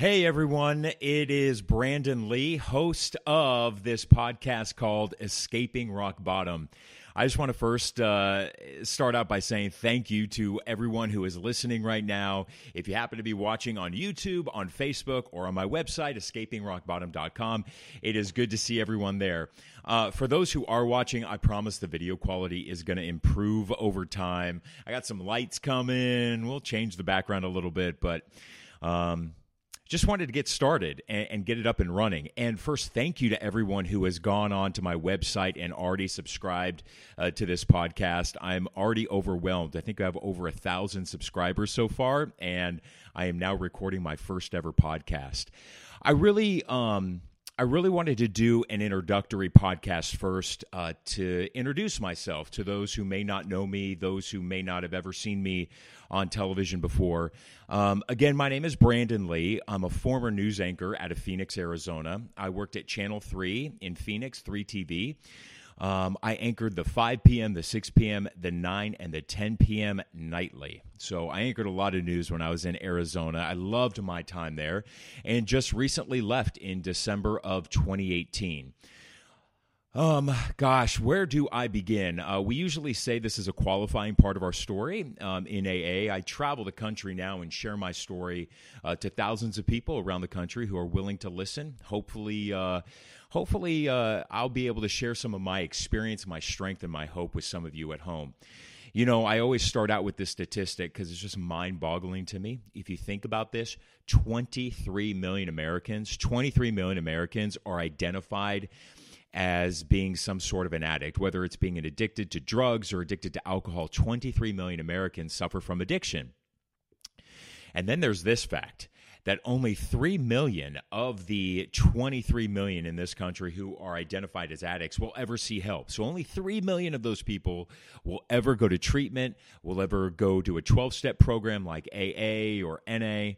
Hey everyone, it is Brandon Lee, host of this podcast called Escaping Rock Bottom. I just want to first uh, start out by saying thank you to everyone who is listening right now. If you happen to be watching on YouTube, on Facebook, or on my website, escapingrockbottom.com, it is good to see everyone there. Uh, for those who are watching, I promise the video quality is going to improve over time. I got some lights coming. We'll change the background a little bit, but. Um, just wanted to get started and, and, get it up and running. And first, thank you to everyone who has gone on to my website and already subscribed uh, to this podcast. I'm already overwhelmed. I think I have over a thousand subscribers so far, and I am now recording my first ever podcast. I really, um, I really wanted to do an introductory podcast first uh, to introduce myself to those who may not know me, those who may not have ever seen me on television before. Um, again, my name is Brandon Lee. I'm a former news anchor out of Phoenix, Arizona. I worked at Channel 3 in Phoenix, 3 TV. Um, I anchored the 5 p.m., the 6 p.m., the 9, and the 10 p.m. nightly. So I anchored a lot of news when I was in Arizona. I loved my time there and just recently left in December of 2018. Um, gosh, where do I begin? Uh, we usually say this is a qualifying part of our story um, in AA. I travel the country now and share my story uh, to thousands of people around the country who are willing to listen. Hopefully, uh, hopefully, uh, I'll be able to share some of my experience, my strength, and my hope with some of you at home. You know, I always start out with this statistic because it's just mind boggling to me. If you think about this, 23 million Americans, 23 million Americans are identified as being some sort of an addict, whether it's being addicted to drugs or addicted to alcohol. 23 million Americans suffer from addiction. And then there's this fact that only 3 million of the 23 million in this country who are identified as addicts will ever see help. So only 3 million of those people will ever go to treatment, will ever go to a 12 step program like AA or NA.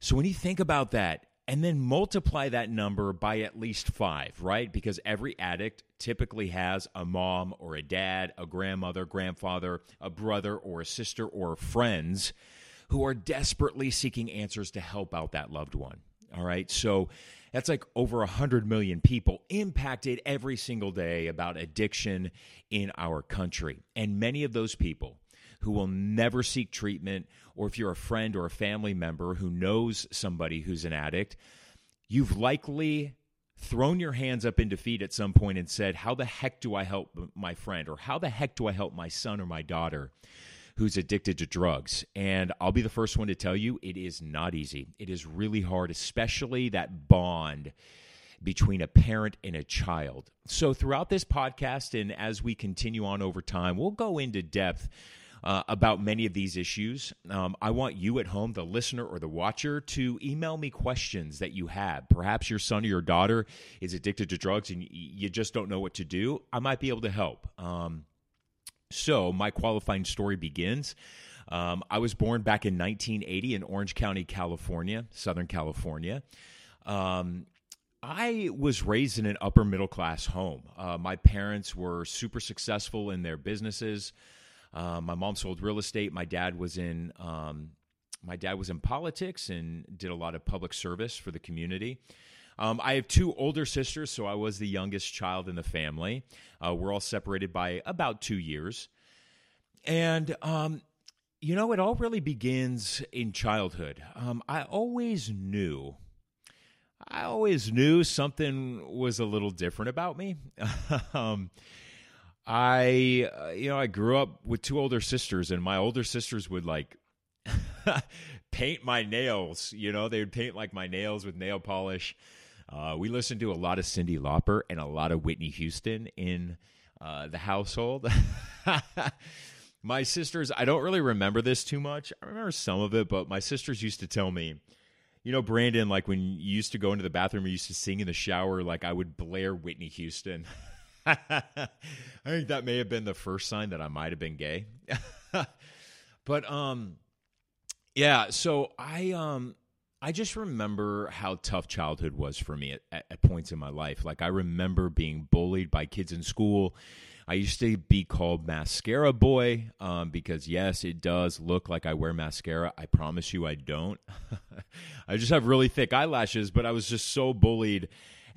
So when you think about that, and then multiply that number by at least five, right? Because every addict typically has a mom or a dad, a grandmother, grandfather, a brother or a sister or friends who are desperately seeking answers to help out that loved one. All right. So that's like over 100 million people impacted every single day about addiction in our country. And many of those people who will never seek treatment, or if you're a friend or a family member who knows somebody who's an addict, you've likely thrown your hands up in defeat at some point and said, How the heck do I help my friend? Or how the heck do I help my son or my daughter? Who's addicted to drugs. And I'll be the first one to tell you it is not easy. It is really hard, especially that bond between a parent and a child. So, throughout this podcast, and as we continue on over time, we'll go into depth uh, about many of these issues. Um, I want you at home, the listener or the watcher, to email me questions that you have. Perhaps your son or your daughter is addicted to drugs and you just don't know what to do. I might be able to help. Um, so, my qualifying story begins. Um, I was born back in 1980 in Orange County, California, Southern California. Um, I was raised in an upper middle class home. Uh, my parents were super successful in their businesses. Uh, my mom sold real estate. My dad was in um, my dad was in politics and did a lot of public service for the community. Um, I have two older sisters, so I was the youngest child in the family. Uh, we're all separated by about two years. And, um, you know, it all really begins in childhood. Um, I always knew, I always knew something was a little different about me. Um, I, uh, you know, I grew up with two older sisters, and my older sisters would like paint my nails. You know, they would paint like my nails with nail polish. Uh, we listened to a lot of Cyndi Lauper and a lot of Whitney Houston in uh, the household. my sisters, I don't really remember this too much. I remember some of it, but my sisters used to tell me, you know, Brandon, like when you used to go into the bathroom, you used to sing in the shower, like I would blare Whitney Houston. I think that may have been the first sign that I might have been gay. but um yeah, so I um I just remember how tough childhood was for me at, at, points in my life. Like I remember being bullied by kids in school. I used to be called Mascara Boy um, because, yes, it does look like I wear mascara. I promise you I don't. I just have really thick eyelashes, but I was just so bullied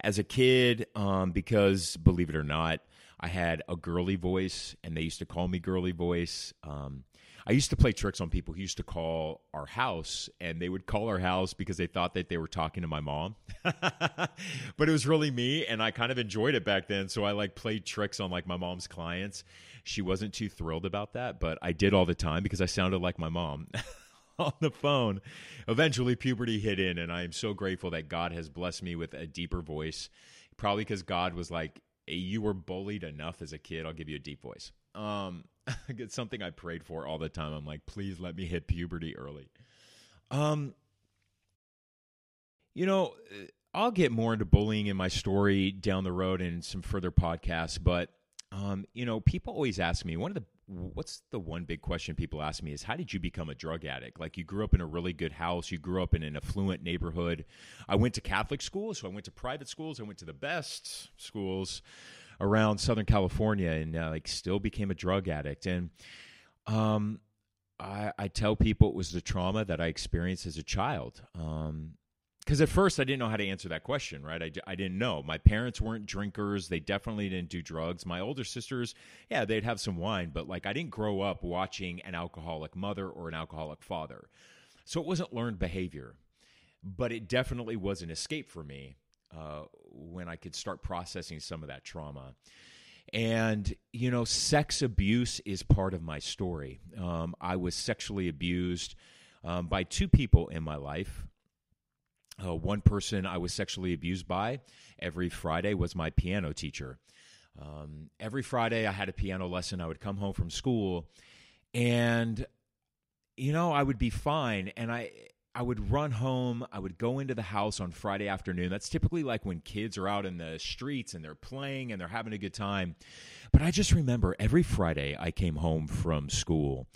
as a kid um, because, believe it or not, I had a girly voice, and they used to call me girly voice. Um, I used to play tricks on people who used to call our house, and they would call our house because they thought that they were talking to my mom. but it was really me, and I kind of enjoyed it back then. So I like played tricks on like my mom's clients. She wasn't too thrilled about that, but I did all the time because I sounded like my mom. on the phone. Eventually, puberty hit in, and I am so grateful that God has blessed me with a deeper voice. Probably because God was like, hey, "You were bullied enough as a kid. I'll give you a deep voice." Um, it's something I prayed for all the time. I'm like, please let me hit puberty early. Um, you know, I'll get more into bullying in my story down the road in some further podcasts, but um, you know, people always ask me one of the what's the one big question people ask me is how did you become a drug addict like you grew up in a really good house you grew up in an affluent neighborhood i went to catholic schools so i went to private schools i went to the best schools around Southern California and uh, like still became a drug addict. And um, I, I, tell people it was the trauma that I experienced as a child. Um, because at first I didn't know how to answer that question, right? I, I didn't know. My parents weren't drinkers. They definitely didn't do drugs. My older sisters, yeah, they'd have some wine, but like I didn't grow up watching an alcoholic mother or an alcoholic father. So it wasn't learned behavior, but it definitely was an escape for me uh, when I could start processing some of that trauma. And, you know, sex abuse is part of my story. Um, I was sexually abused um, by two people in my life. Uh, one person I was sexually abused by every Friday was my piano teacher. Um, every Friday I had a piano lesson. I would come home from school and, you know, I would be fine. And I, I would run home. I would go into the house on Friday afternoon. That's typically like when kids are out in the streets and they're playing and they're having a good time. But I just remember every Friday I came home from school,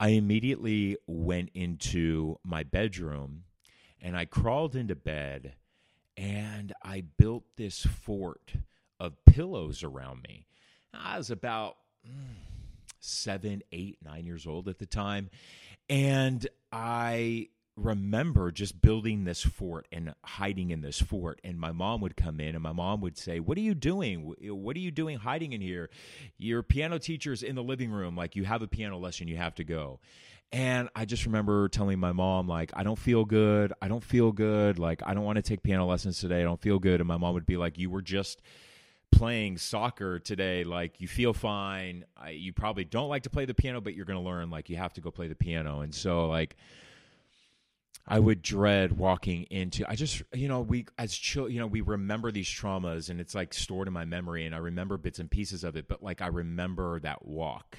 I immediately went into my bedroom and I crawled into bed and I built this fort of pillows around me. I was about mm, seven, eight, nine years old at the time. And I remember just building this fort and hiding in this fort and my mom would come in and my mom would say what are you doing what are you doing hiding in here your piano teacher's in the living room like you have a piano lesson you have to go and i just remember telling my mom like i don't feel good. I don't feel good. Like i don't want to take piano lessons today. I don't feel good. And my mom would be like you were just playing soccer today. Like you feel fine. I, you probably don't like to play the piano but you're going to learn. Like you have to go play the piano. And so like I would dread walking into. I just, you know, we as children, you know, we remember these traumas, and it's like stored in my memory, and I remember bits and pieces of it. But like, I remember that walk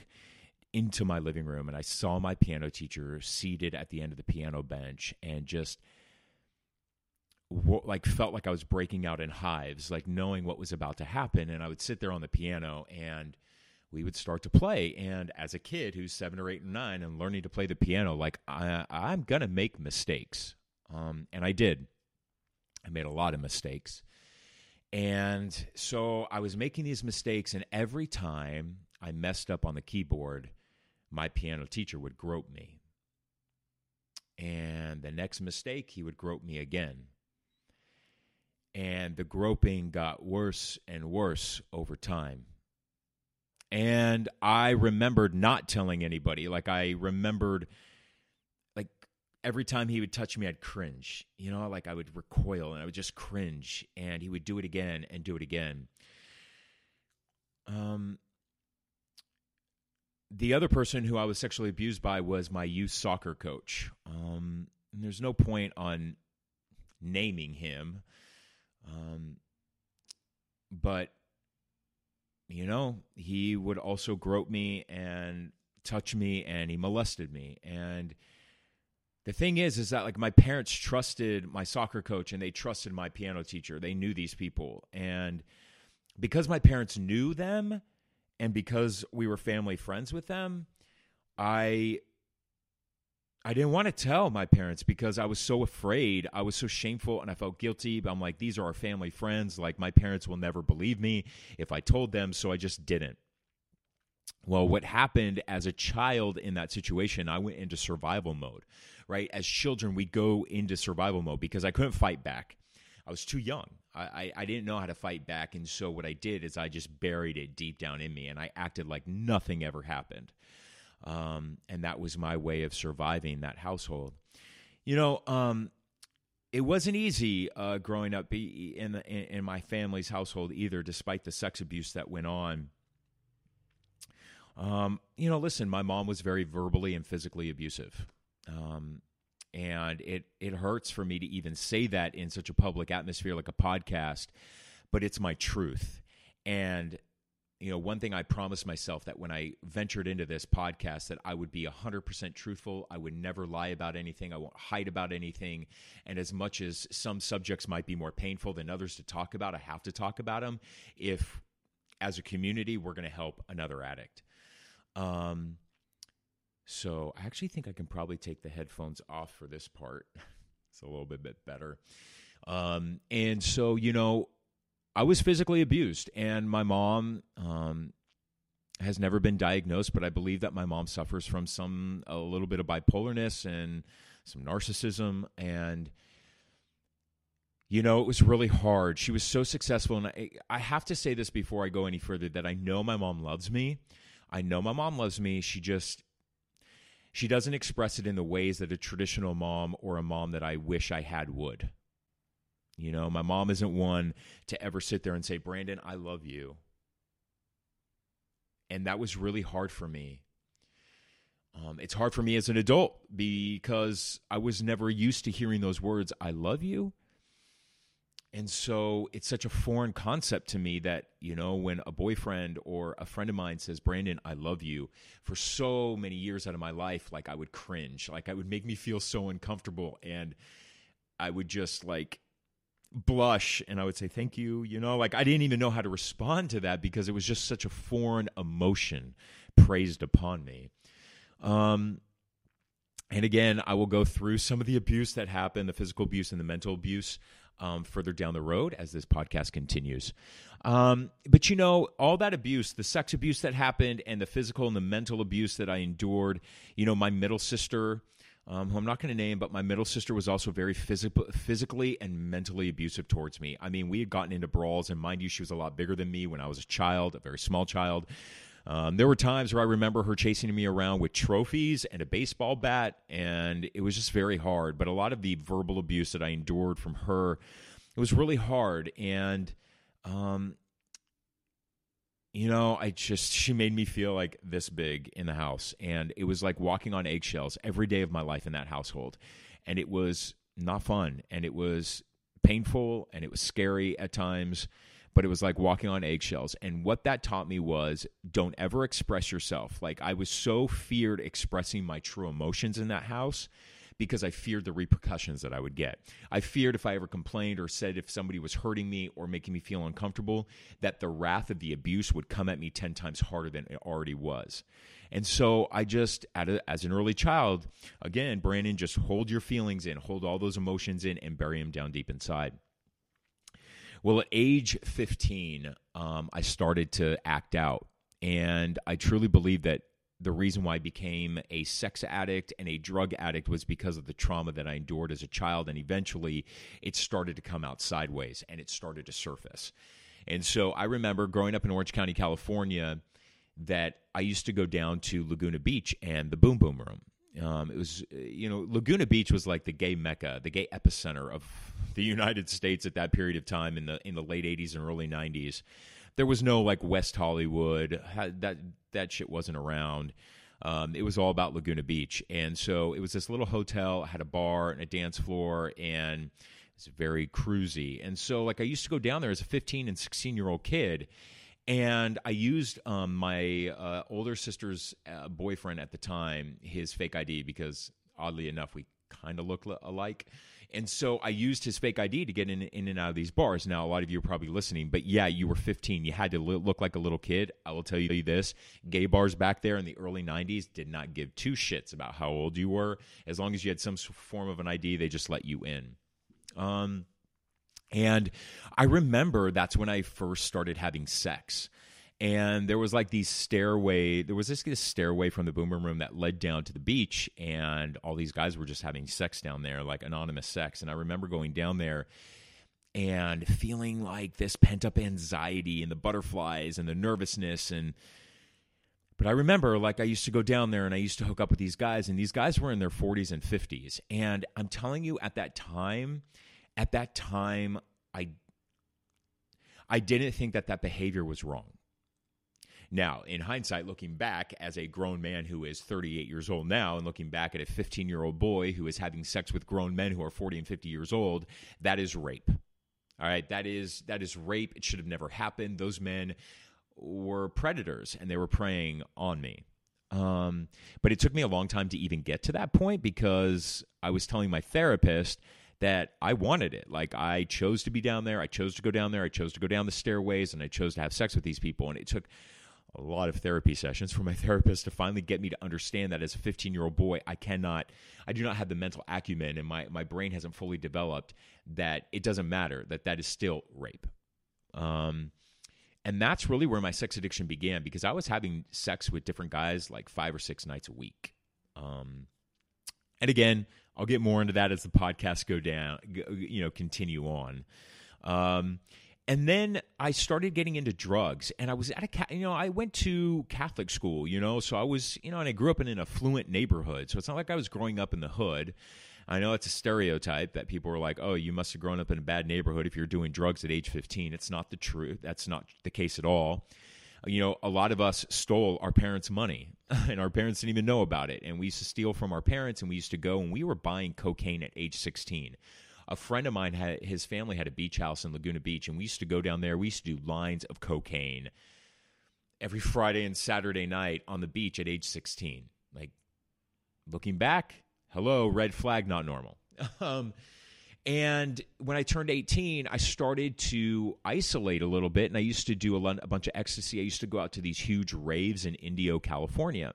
into my living room, and I saw my piano teacher seated at the end of the piano bench, and just like felt like I was breaking out in hives, like knowing what was about to happen. And I would sit there on the piano and we would start to play. And as a kid who's seven or eight and nine and learning to play the piano, like I, am going to make mistakes. Um, and I did. I made a lot of mistakes. And so I was making these mistakes, and every time I messed up on the keyboard, my piano teacher would grope me. And the next mistake, he would grope me again. And the groping got worse and worse over time and I remembered not telling anybody. Like I remembered, like every time he would touch me, I'd cringe. You know, like I would recoil and I would just cringe, and he would do it again and do it again. Um, the other person who I was sexually abused by was my youth soccer coach. Um, there's no point on naming him. Um, but you know, he would also grope me and touch me and he molested me. And the thing is, is that like my parents trusted my soccer coach and they trusted my piano teacher. They knew these people. And because my parents knew them and because we were family friends with them, I I didn't want to tell my parents because I was so afraid. I was so shameful and I felt guilty. But I'm like, these are our family friends. Like, my parents will never believe me if I told them. So I just didn't. well, what happened as a child in that situation, I went into survival mode, right? As children, we go into survival mode because I couldn't fight back. I was too young. I, I, didn't know how to fight back. And so what I did is I just buried it deep down in me and I acted like nothing ever happened. Um, and that was my way of surviving that household. You know, um, it wasn't easy uh, growing up in, the, in my family's household either, despite the sex abuse that went on. Um, you know, listen, my mom was very verbally and physically abusive. Um, and it it hurts for me to even say that in such a public atmosphere like a podcast, but it's my truth. And you know, one thing I promised myself that when I ventured into this podcast that I would be 100% truthful, I would never lie about anything, I won't hide about anything, and as much as some subjects might be more painful than others to talk about, I have to talk about them if as a community we're going to help another addict. Um, so I actually think I can probably take the headphones off for this part. it's a little bit, bit better. Um, and so, you know, I was physically abused, and my mom um, has never been diagnosed, but I believe that my mom suffers from some a little bit of bipolarness and some narcissism and you know, it was really hard. She was so successful. And I, I have to say this before I go any further that I know my mom loves me. I know my mom loves me. She just she doesn't express it in the ways that a traditional mom or a mom that I wish I had would. You know, my mom isn't one to ever sit there and say, "Brandon, I love you." And that was really hard for me. Um, it's hard for me as an adult because I was never used to hearing those words, I love you. And so it's such a foreign concept to me that, you know, when a boyfriend or a friend of mine says, Brandon, I love you, for so many years out of my life, like I would cringe. Like I would make me feel so uncomfortable. And I would just like blush and I would say, thank you. You know, like I didn't even know how to respond to that because it was just such a foreign emotion praised upon me. Um, and again, I will go through some of the abuse that happened, the physical abuse and the mental abuse um, further down the road as this podcast continues. Um, but you know, all that abuse, the sex abuse that happened, and the physical and the mental abuse that I endured, you know, my middle sister. Um, who I'm not going to name, but my middle sister was also very phys- physically and mentally abusive towards me. I mean, we had gotten into brawls, and mind you, she was a lot bigger than me when I was a child, a very small child. Um, there were times where I remember her chasing me around with trophies and a baseball bat, and it was just very hard. But a lot of the verbal abuse that I endured from her, it was really hard. And, um, you know, I just, she made me feel like this big in the house. And it was like walking on eggshells every day of my life in that household. And it was not fun. And it was painful and it was scary at times but it was like walking on eggshells. And what that taught me was don't ever express yourself. Like I was so feared expressing my true emotions in that house because I feared the repercussions that I would get. I feared if I ever complained or said if somebody was hurting me or making me feel uncomfortable, that the wrath of the abuse would come at me 10 times harder than it already was. And so I just, as an early child, again, Brandon, just hold your feelings in, hold all those emotions in, and bury them down deep inside. Well, at age 15, um, I started to act out. And I truly believe that the reason why I became a sex addict and a drug addict was because of the trauma that I endured as a child. And eventually it started to come out sideways and it started to surface. And so I remember growing up in Orange County, California, that I used to go down to Laguna Beach and the Boom Boom Room. Um, it was, you know, Laguna Beach was like the gay mecca, the gay epicenter of the United States at that period of time in the in the late '80s and early '90s. There was no like West Hollywood. That that shit wasn't around. Um, it was all about Laguna Beach, and so it was this little hotel, had a bar and a dance floor, and it's very cruisy. And so, like, I used to go down there as a 15 and 16 year old kid, and I used um, my uh, older sister's uh, boyfriend at the time, his fake ID, because oddly enough, we kind of look alike. And so I used his fake ID to get in, in and out of these bars. Now, a lot of you are probably listening, but yeah, you were 15. You had to look like a little kid. I will tell you this gay bars back there in the early 90s did not give two shits about how old you were. As long as you had some form of an ID, they just let you in. Um, and I remember that's when I first started having sex. and there was like these stairway there was this, this stairway from the Boom Boom Room that led down to the beach and all these guys were just having sex down there like anonymous sex and i remember going down there and feeling like this pent up anxiety and the butterflies and the nervousness and but I remember like I used to go down there and I used to hook up with these guys and these guys were in their 40s and 50s and I'm telling you at that time at that time I I didn't think that that behavior was wrong. Now, in hindsight, looking back as a grown man who is 38 years old now, and looking back at a 15 year old boy who is having sex with grown men who are 40 and 50 years old, that is rape. All right, that is that is rape. It should have never happened. Those men were predators, and they were preying on me. Um, but it took me a long time to even get to that point because I was telling my therapist that I wanted it. Like I chose to be down there. I chose to go down there. I chose to go down the stairways, and I chose to have sex with these people. And it took a lot of therapy sessions for my therapist to finally get me to understand that as a 15 year old boy, I cannot, I do not have the mental acumen and my, my brain hasn't fully developed that it doesn't matter, that that is still rape. Um, and that's really where my sex addiction began because I was having sex with different guys like five or six nights a week. Um, and again, I'll get more into that as the podcast go down, you know, continue on. Um, and then I started getting into drugs, and I was at a you know I went to Catholic school, you know, so I was you know, and I grew up in an affluent neighborhood, so it's not like I was growing up in the hood. I know it's a stereotype that people are like, "Oh, you must have grown up in a bad neighborhood if you're doing drugs at age 15." It's not the truth. That's not the case at all. You know, a lot of us stole our parents' money, and our parents didn't even know about it. And we used to steal from our parents, and we used to go and we were buying cocaine at age 16 a friend of mine had his family had a beach house in Laguna Beach, and we used to go down there. We used to do lines of cocaine every Friday and Saturday night on the beach at age 16. Like looking back, hello, red flag, not normal. um, and when I turned 18, I started to isolate a little bit, and I used to do a, a, bunch of ecstasy. I used to go out to these huge raves in Indio, California.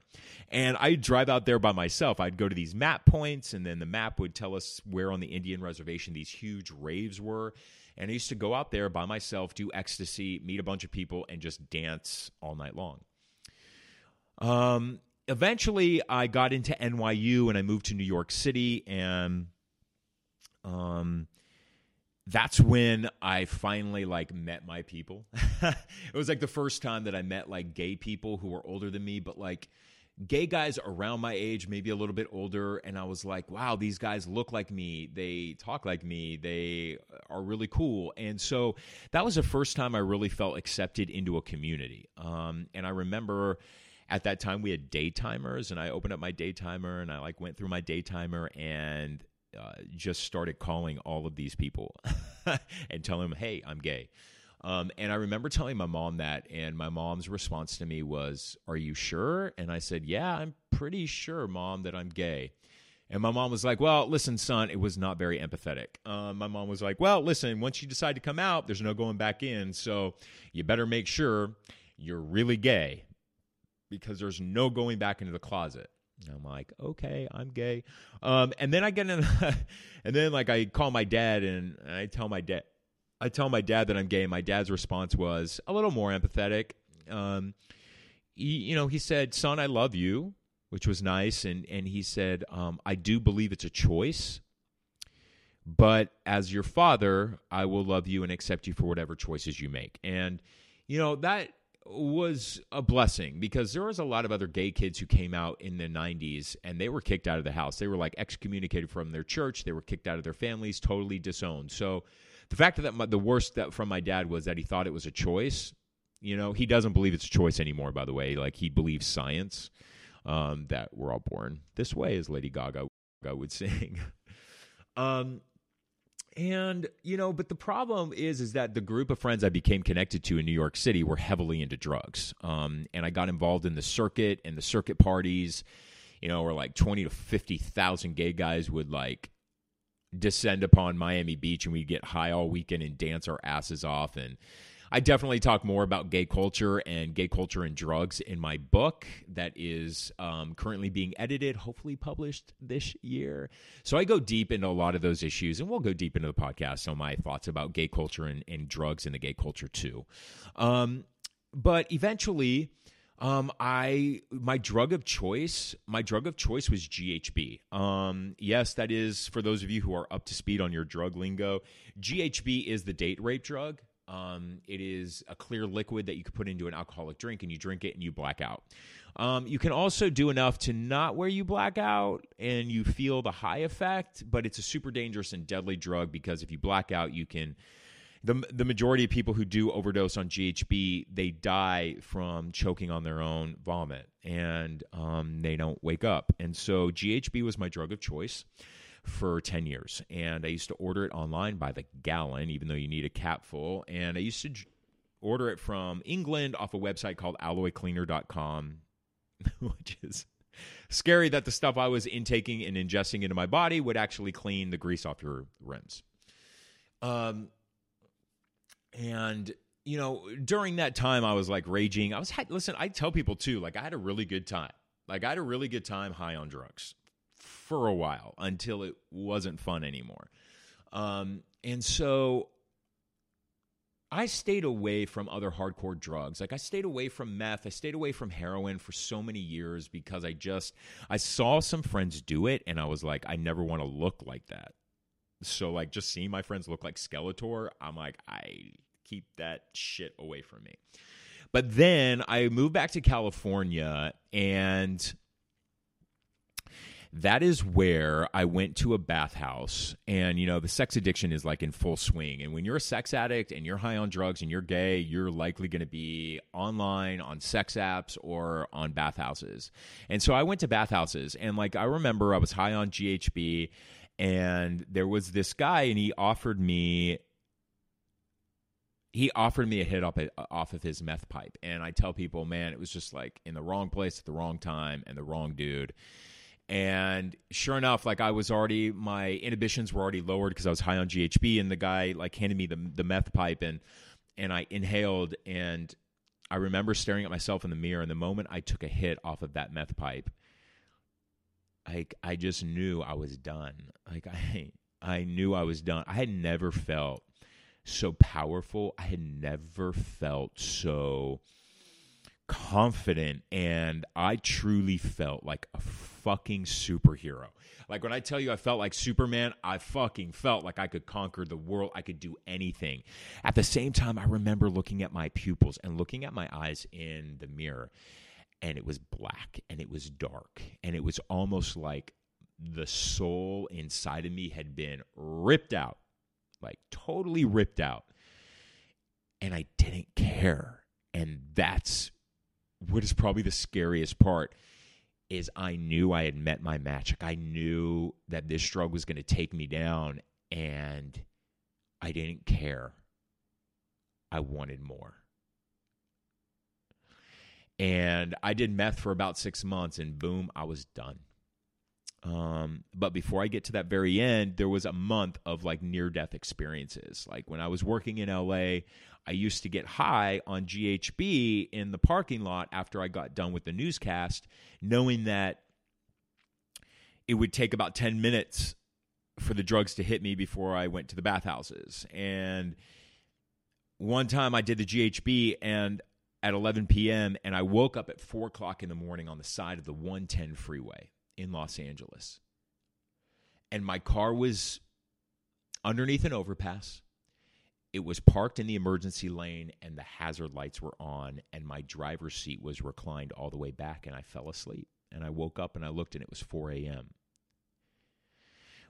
And I'd drive out there by myself. I'd go to these map points, and then the map would tell us where on the Indian reservation these huge raves were. And I used to go out there by myself, do ecstasy, meet a bunch of people, and just dance all night long. Um, eventually, I got into NYU and I moved to New York City, and um, that's when I finally like met my people. it was like the first time that I met like gay people who were older than me, but like gay guys around my age, maybe a little bit older. And I was like, wow, these guys look like me. They talk like me. They are really cool. And so that was the first time I really felt accepted into a community. Um, and I remember at that time we had daytimers and I opened up my daytimer and I like went through my daytimer and uh, just started calling all of these people and telling them, "Hey, I'm gay." Um, and I remember telling my mom that, and my mom's response to me was, "Are you sure?" And I said, "Yeah, I'm pretty sure, mom, that I'm gay." And my mom was like, "Well, listen, son." It was not very empathetic. Um, my mom was like, "Well, listen. Once you decide to come out, there's no going back in. So you better make sure you're really gay, because there's no going back into the closet." I'm like, okay, I'm gay. Um, and then I get in, and then like I call my dad and I tell my dad, I tell my dad that I'm gay. My dad's response was a little more empathetic. Um, he, you know, he said, "Son, I love you," which was nice, and and he said, um, "I do believe it's a choice." But as your father, I will love you and accept you for whatever choices you make. And, you know, that was a blessing because there was a lot of other gay kids who came out in the 90s and they were kicked out of the house. They were like excommunicated from their church, they were kicked out of their families, totally disowned. So the fact that my, the worst that from my dad was that he thought it was a choice. You know, he doesn't believe it's a choice anymore by the way. Like he believes science um, that we're all born this way as Lady Gaga would sing. um and you know, but the problem is, is that the group of friends I became connected to in New York City were heavily into drugs, um, and I got involved in the circuit and the circuit parties. You know, where like twenty to fifty thousand gay guys would like descend upon Miami Beach, and we'd get high all weekend and dance our asses off, and I definitely talk more about gay culture and gay culture and drugs in my book that is um, currently being edited, hopefully published this year. So I go deep into a lot of those issues, and we'll go deep into the podcast on my thoughts about gay culture and, and drugs in the gay culture too. Um, but eventually, um, I my drug of choice, my drug of choice was GHB. Um, yes, that is for those of you who are up to speed on your drug lingo. GHB is the date rape drug. Um, it is a clear liquid that you can put into an alcoholic drink and you drink it and you black out. Um, you can also do enough to not where you black out and you feel the high effect, but it's a super dangerous and deadly drug because if you black out, you can. The, the majority of people who do overdose on GHB, they die from choking on their own vomit and um, they don't wake up. And so GHB was my drug of choice for 10 years. And I used to order it online by the gallon, even though you need a capful. And I used to order it from England off a website called alloycleaner.com, which is scary that the stuff I was intaking and ingesting into my body would actually clean the grease off your rims. Um, and you know, during that time, I was like raging. I was listen. I tell people too, like I had a really good time. Like I had a really good time high on drugs for a while until it wasn't fun anymore. Um, and so I stayed away from other hardcore drugs. Like I stayed away from meth. I stayed away from heroin for so many years because I just I saw some friends do it and I was like I never want to look like that. So like just seeing my friends look like Skeletor, I'm like I keep that shit away from me. But then I moved back to California and that is where I went to a bathhouse. And, you know, the sex addiction is like in full swing. And when you're a sex addict and you're high on drugs and you're gay, you're likely going to be online on sex apps or on bathhouses. And so I went to bathhouses. And, like, I remember I was high on GHB and there was this guy and he offered me he offered me a hit off, uh, off of his meth pipe and i tell people man it was just like in the wrong place at the wrong time and the wrong dude and sure enough, like I was already my inhibitions were already lowered because I was high on GHB, and the guy like handed me the the meth pipe and and I inhaled and I remember staring at myself in the mirror and the moment I took a hit off of that meth pipe, like I just knew I was done. Like I I knew I was done. I had never felt so powerful. I had never felt so confident and I truly felt like a fucking superhero. Like when I tell you I felt like Superman, I fucking felt like I could conquer the world. I could do anything. At the same time, I remember looking at my pupils and looking at my eyes in the mirror, and it was black and it was dark, and it was almost like the soul inside of me had been ripped out, like totally ripped out. And I didn't care. And that's what is probably the scariest part is I knew I had met my match. Like I knew that this drug was going to take me down and I didn't care. I wanted more. And I did meth for about six months and boom, I was done. Um, but before I get to that very end, there was a month of like near death experiences. Like when I was working in LA, I used to get high on GHB in the parking lot after I got done with the newscast, knowing that it would take about 10 minutes for the drugs to hit me before I went to the bathhouses. And one time I did the GHB and at 11 p.m. and I woke up at 4 o'clock in the morning on the side of the 110 freeway in Los Angeles. And my car was underneath an overpass it was parked in the emergency lane and the hazard lights were on and my driver's seat was reclined all the way back and I fell asleep. And I woke up and I looked and it was 4 a.m.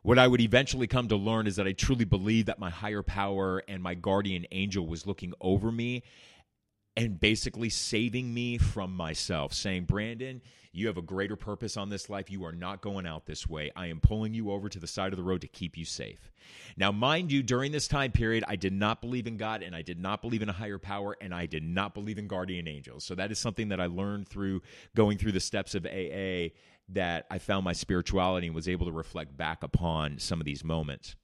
What I would eventually come to learn is that I truly believe that my higher power and my guardian angel was looking over me and basically saving me from myself, saying, Brandon, you have a greater purpose on this life. You are not going out this way. I am pulling you over to the side of the road to keep you safe. Now, mind you, during this time period, I did not believe in God and I did not believe in a higher power and I did not believe in guardian angels. So that is something that I learned through going through the steps of AA that I found my spirituality and was able to reflect back upon some of these moments.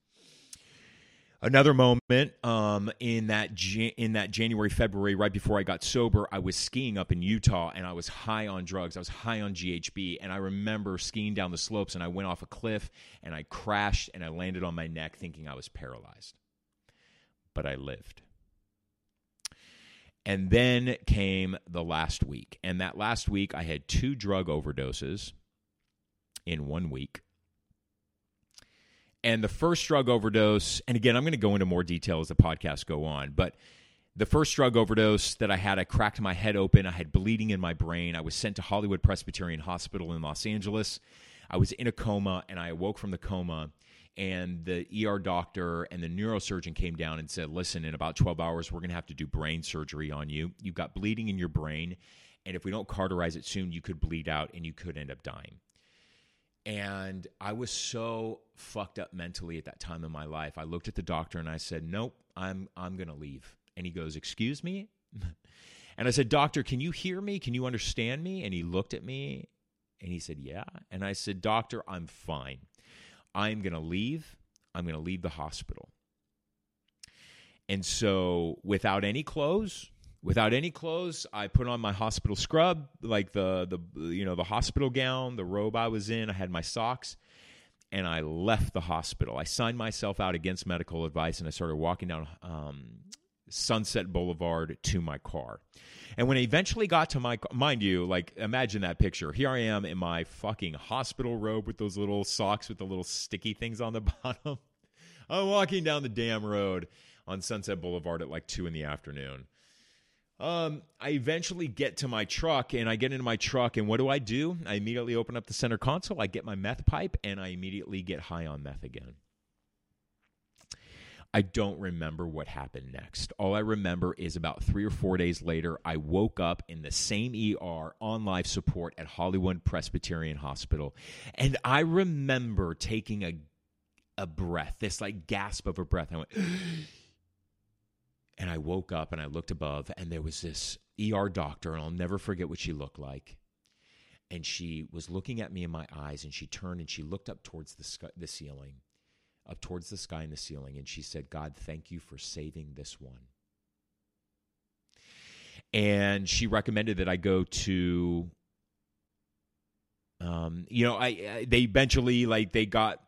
Another moment um, in that in that January February right before I got sober, I was skiing up in Utah and I was high on drugs. I was high on GHB and I remember skiing down the slopes and I went off a cliff and I crashed and I landed on my neck thinking I was paralyzed. But I lived. And then came the last week. And that last week, I had two drug overdoses in one week. And the first drug overdose, and again, I'm going to go into more detail as the podcast go on, but the first drug overdose that I had, I cracked my head open. I had bleeding in my brain. I was sent to Hollywood Presbyterian Hospital in Los Angeles. I was in a coma and I awoke from the coma and the ER doctor and the neurosurgeon came down and said, "Listen, in about 12 hours we're going to have to do brain surgery on you. You've got bleeding in your brain, and if we don't cauterize it soon, you could bleed out and you could end up dying." And I was so fucked up mentally at that time in my life. I looked at the doctor and I said, "Nope, I'm I'm going to leave." And he goes, "Excuse me?" and I said, "Doctor, can you hear me? Can you understand me?" And he looked at me and he said, "Yeah." And I said, "Doctor, I'm fine." I'm going to leave. I'm going to leave the hospital. And so, without any clothes, without any clothes, I put on my hospital scrub, like the the you know the hospital gown, the robe I was in. I had my socks, and I left the hospital. I signed myself out against medical advice, and I started walking down um, Sunset Boulevard to my car. And when I eventually got to my, mind you, like imagine that picture. Here I am in my fucking hospital robe with those little socks with the little sticky things on the bottom. I'm walking down the damn road on Sunset Boulevard at like two in the afternoon. Um, I eventually get to my truck and I get into my truck and what do I do? I immediately open up the center console, I get my meth pipe, and I immediately get high on meth again. I don't remember what happened next. All I remember is about three or four days later, I woke up in the same ER on life support at Hollywood Presbyterian Hospital. And I remember taking a, a breath, this like gasp of a breath. I went, and I woke up and I looked above, and there was this ER doctor, and I'll never forget what she looked like. And she was looking at me in my eyes, and she turned and she looked up towards the, sky, the ceiling up towards the sky and the ceiling, and she said, God, thank you for saving this one. And she recommended that I go to, um, you know, I, I they eventually like they got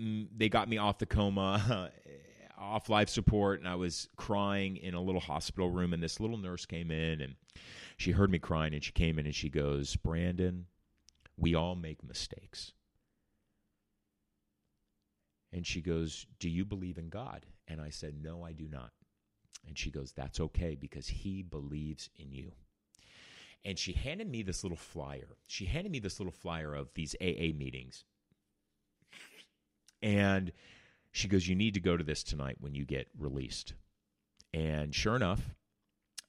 mm, they got me off the coma, off life support, and I was crying in a little hospital room, and this little nurse came in and she heard me crying, and she came in and she goes, Brandon, we all make mistakes. And she goes, Do you believe in God? And I said, No, I do not. And she goes, That's okay because he believes in you. And she handed me this little flyer. She handed me this little flyer of these AA meetings. And she goes, You need to go to this tonight when you get released. And sure enough,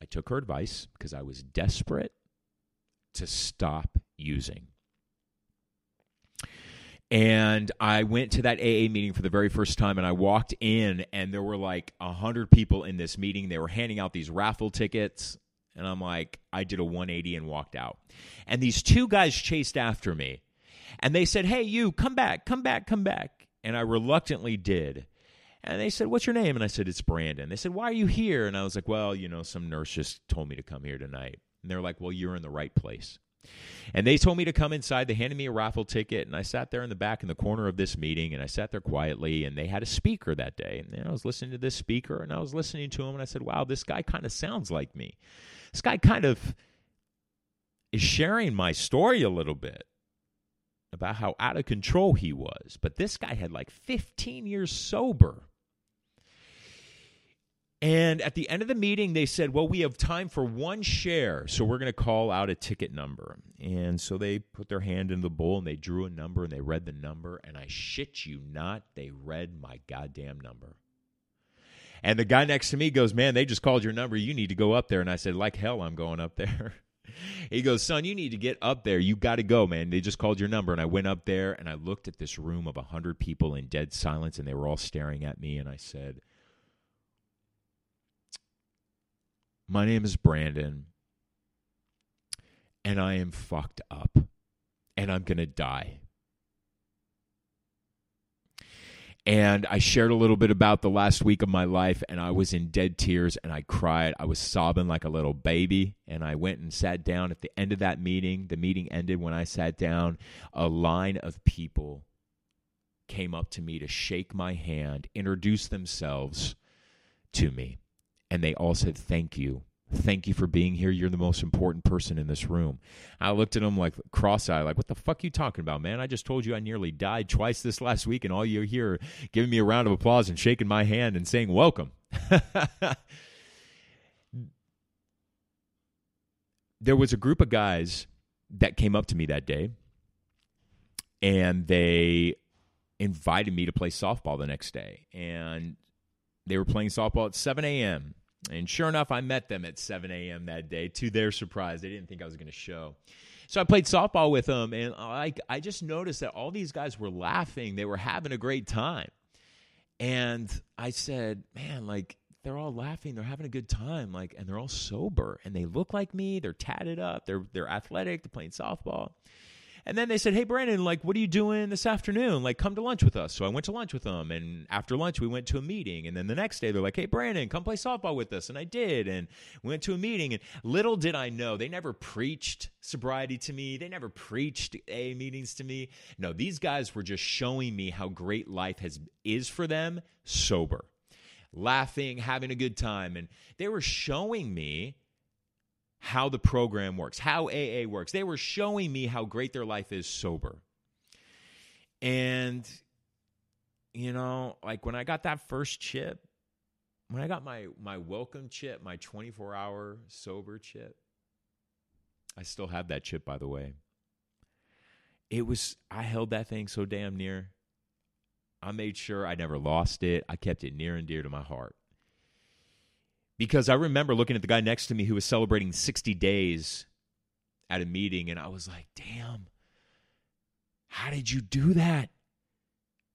I took her advice because I was desperate to stop using. And I went to that AA meeting for the very first time, and I walked in, and there were like a hundred people in this meeting. They were handing out these raffle tickets, and I'm like, I did a 180 and walked out. And these two guys chased after me, and they said, "Hey, you, come back, come back, come back." And I reluctantly did. And they said, What's your name? And I said, It's Brandon. They said, Why are you here? And I was like, Well, you know, some nurse just told me to come here tonight. And they're like, Well, you're in the right place. And they told me to come inside. They handed me a raffle ticket, and I sat there in the back in the corner of this meeting, and I sat there quietly. And they had a speaker that day, and I was listening to this speaker, and I was listening to him, and I said, "Wow, this guy kind of sounds like me. This guy kind of is sharing my story a little bit." About how out of control he was. But this guy had like 15 years sober. And at the end of the meeting, they said, Well, we have time for one share. So we're going to call out a ticket number. And so they put their hand in the bowl and they drew a number and they read the number. And I shit you not, they read my goddamn number. And the guy next to me goes, Man, they just called your number. You need to go up there. And I said, Like hell, I'm going up there. he goes, Son, you need to get up there. You got to go, man. They just called your number. And I went up there and I looked at this room of 100 people in dead silence and they were all staring at me. And I said, My name is Brandon, and I am fucked up, and I'm going to die. And I shared a little bit about the last week of my life, and I was in dead tears and I cried. I was sobbing like a little baby. And I went and sat down at the end of that meeting. The meeting ended when I sat down. A line of people came up to me to shake my hand, introduce themselves to me and they all said thank you Thank you for being here. You're the most important person in this room. I looked at him like cross eyed, like, what the fuck you talking about, man? I just told you I nearly died twice this last week, and all you're here giving me a round of applause and shaking my hand and saying welcome. there was a group of guys that came up to me that day and they invited me to play softball the next day. And they were playing softball at 7 a.m. And sure enough, I met them at 7 a.m. that day. To their surprise, they didn't think I was going to show. So I played softball with them, and I, I just noticed that all these guys were laughing. They were having a great time. And I said, man, like, they're all laughing. They're having a good time. Like, and they're all sober, and they look like me. They're tatted up. They're they're athletic. They're playing softball. And then they said, "Hey, Brandon, like, what are you doing this afternoon? Like, come to lunch with us." So I went to lunch with them, and after lunch, we went to a meeting. And then the next day, they're like, "Hey, Brandon, come play softball with us," and I did. And we went to a meeting. And little did I know, they never preached sobriety to me. They never preached A meetings to me. No, these guys were just showing me how great life has is for them sober, laughing, having a good time, and they were showing me how the program works, how AA works. They were showing me how great their life is sober. And, you know, like when I got that first chip, when I got my, my welcome chip, my 24 hour sober chip, I still have that chip, by the way. It was, I held that thing so damn near. I made sure I never lost it. I kept it near and dear to my heart because I remember looking at the guy next to me who was celebrating 60 days at a meeting, and I was like, damn, how did you do that?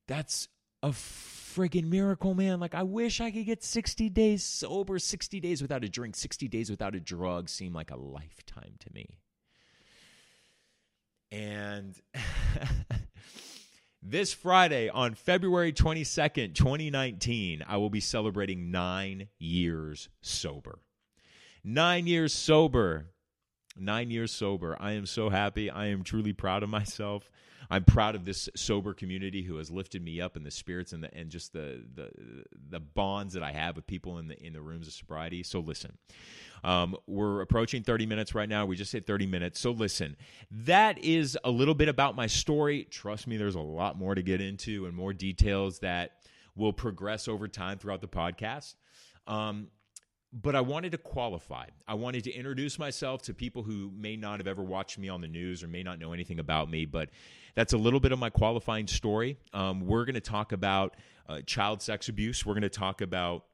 That's a friggin' miracle, man. Like, I wish I could get 60 days sober, 60 days without a drink, 60 days without a drug seem like a lifetime to me. And This Friday, on February 22nd, 2019, I will be celebrating nine years sober. Nine years sober. Nine years sober. I am so happy. I am truly proud of myself. I'm proud of this sober community who has lifted me up in the spirits and the and just the the the bonds that I have with people in the in the rooms of sobriety. So listen, um, we're approaching 30 minutes right now. We just hit 30 minutes. So listen, that is a little bit about my story. Trust me, there's a lot more to get into and more details that will progress over time throughout the podcast. Um, but I wanted to qualify. I wanted to introduce myself to people who may not have ever watched me on the news or may not know anything about me. But that's a little bit of my qualifying story. Um, we're going to talk about uh, child sex abuse. We're going to talk about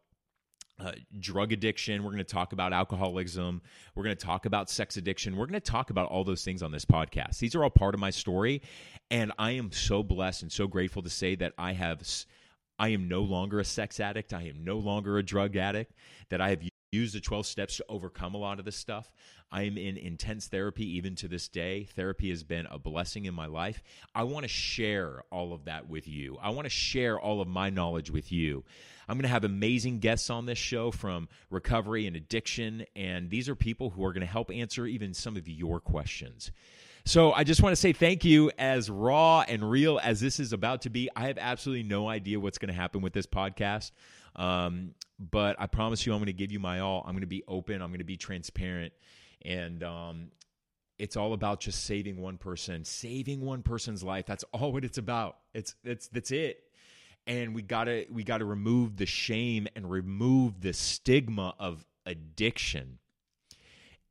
uh, drug addiction. We're going to talk about alcoholism. We're going to talk about sex addiction. We're going to talk about all those things on this podcast. These are all part of my story. And I am so blessed and so grateful to say that I have. I am no longer a sex addict. I am no longer a drug addict. That I have used the 12 steps to overcome a lot of this stuff. I am in intense therapy even to this day. Therapy has been a blessing in my life. I want to share all of that with you. I want to share all of my knowledge with you. I'm going to have amazing guests on this show from recovery and addiction, and these are people who are going to help answer even some of your questions. So I just want to say thank you. As raw and real as this is about to be, I have absolutely no idea what's going to happen with this podcast. Um, but I promise you, I'm going to give you my all. I'm going to be open. I'm going to be transparent, and um, it's all about just saving one person, saving one person's life. That's all what it's about. It's it's that's it and we gotta we gotta remove the shame and remove the stigma of addiction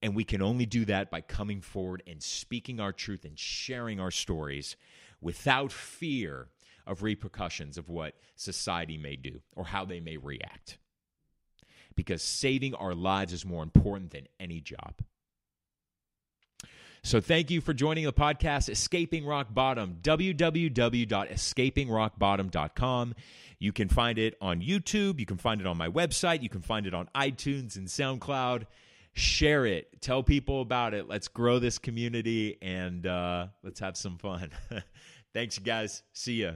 and we can only do that by coming forward and speaking our truth and sharing our stories without fear of repercussions of what society may do or how they may react because saving our lives is more important than any job so thank you for joining the podcast, Escaping Rock Bottom, www.escapingrockbottom.com. You can find it on YouTube. You can find it on my website. You can find it on iTunes and SoundCloud. Share it. Tell people about it. Let's grow this community and uh, let's have some fun. Thanks, guys. See ya.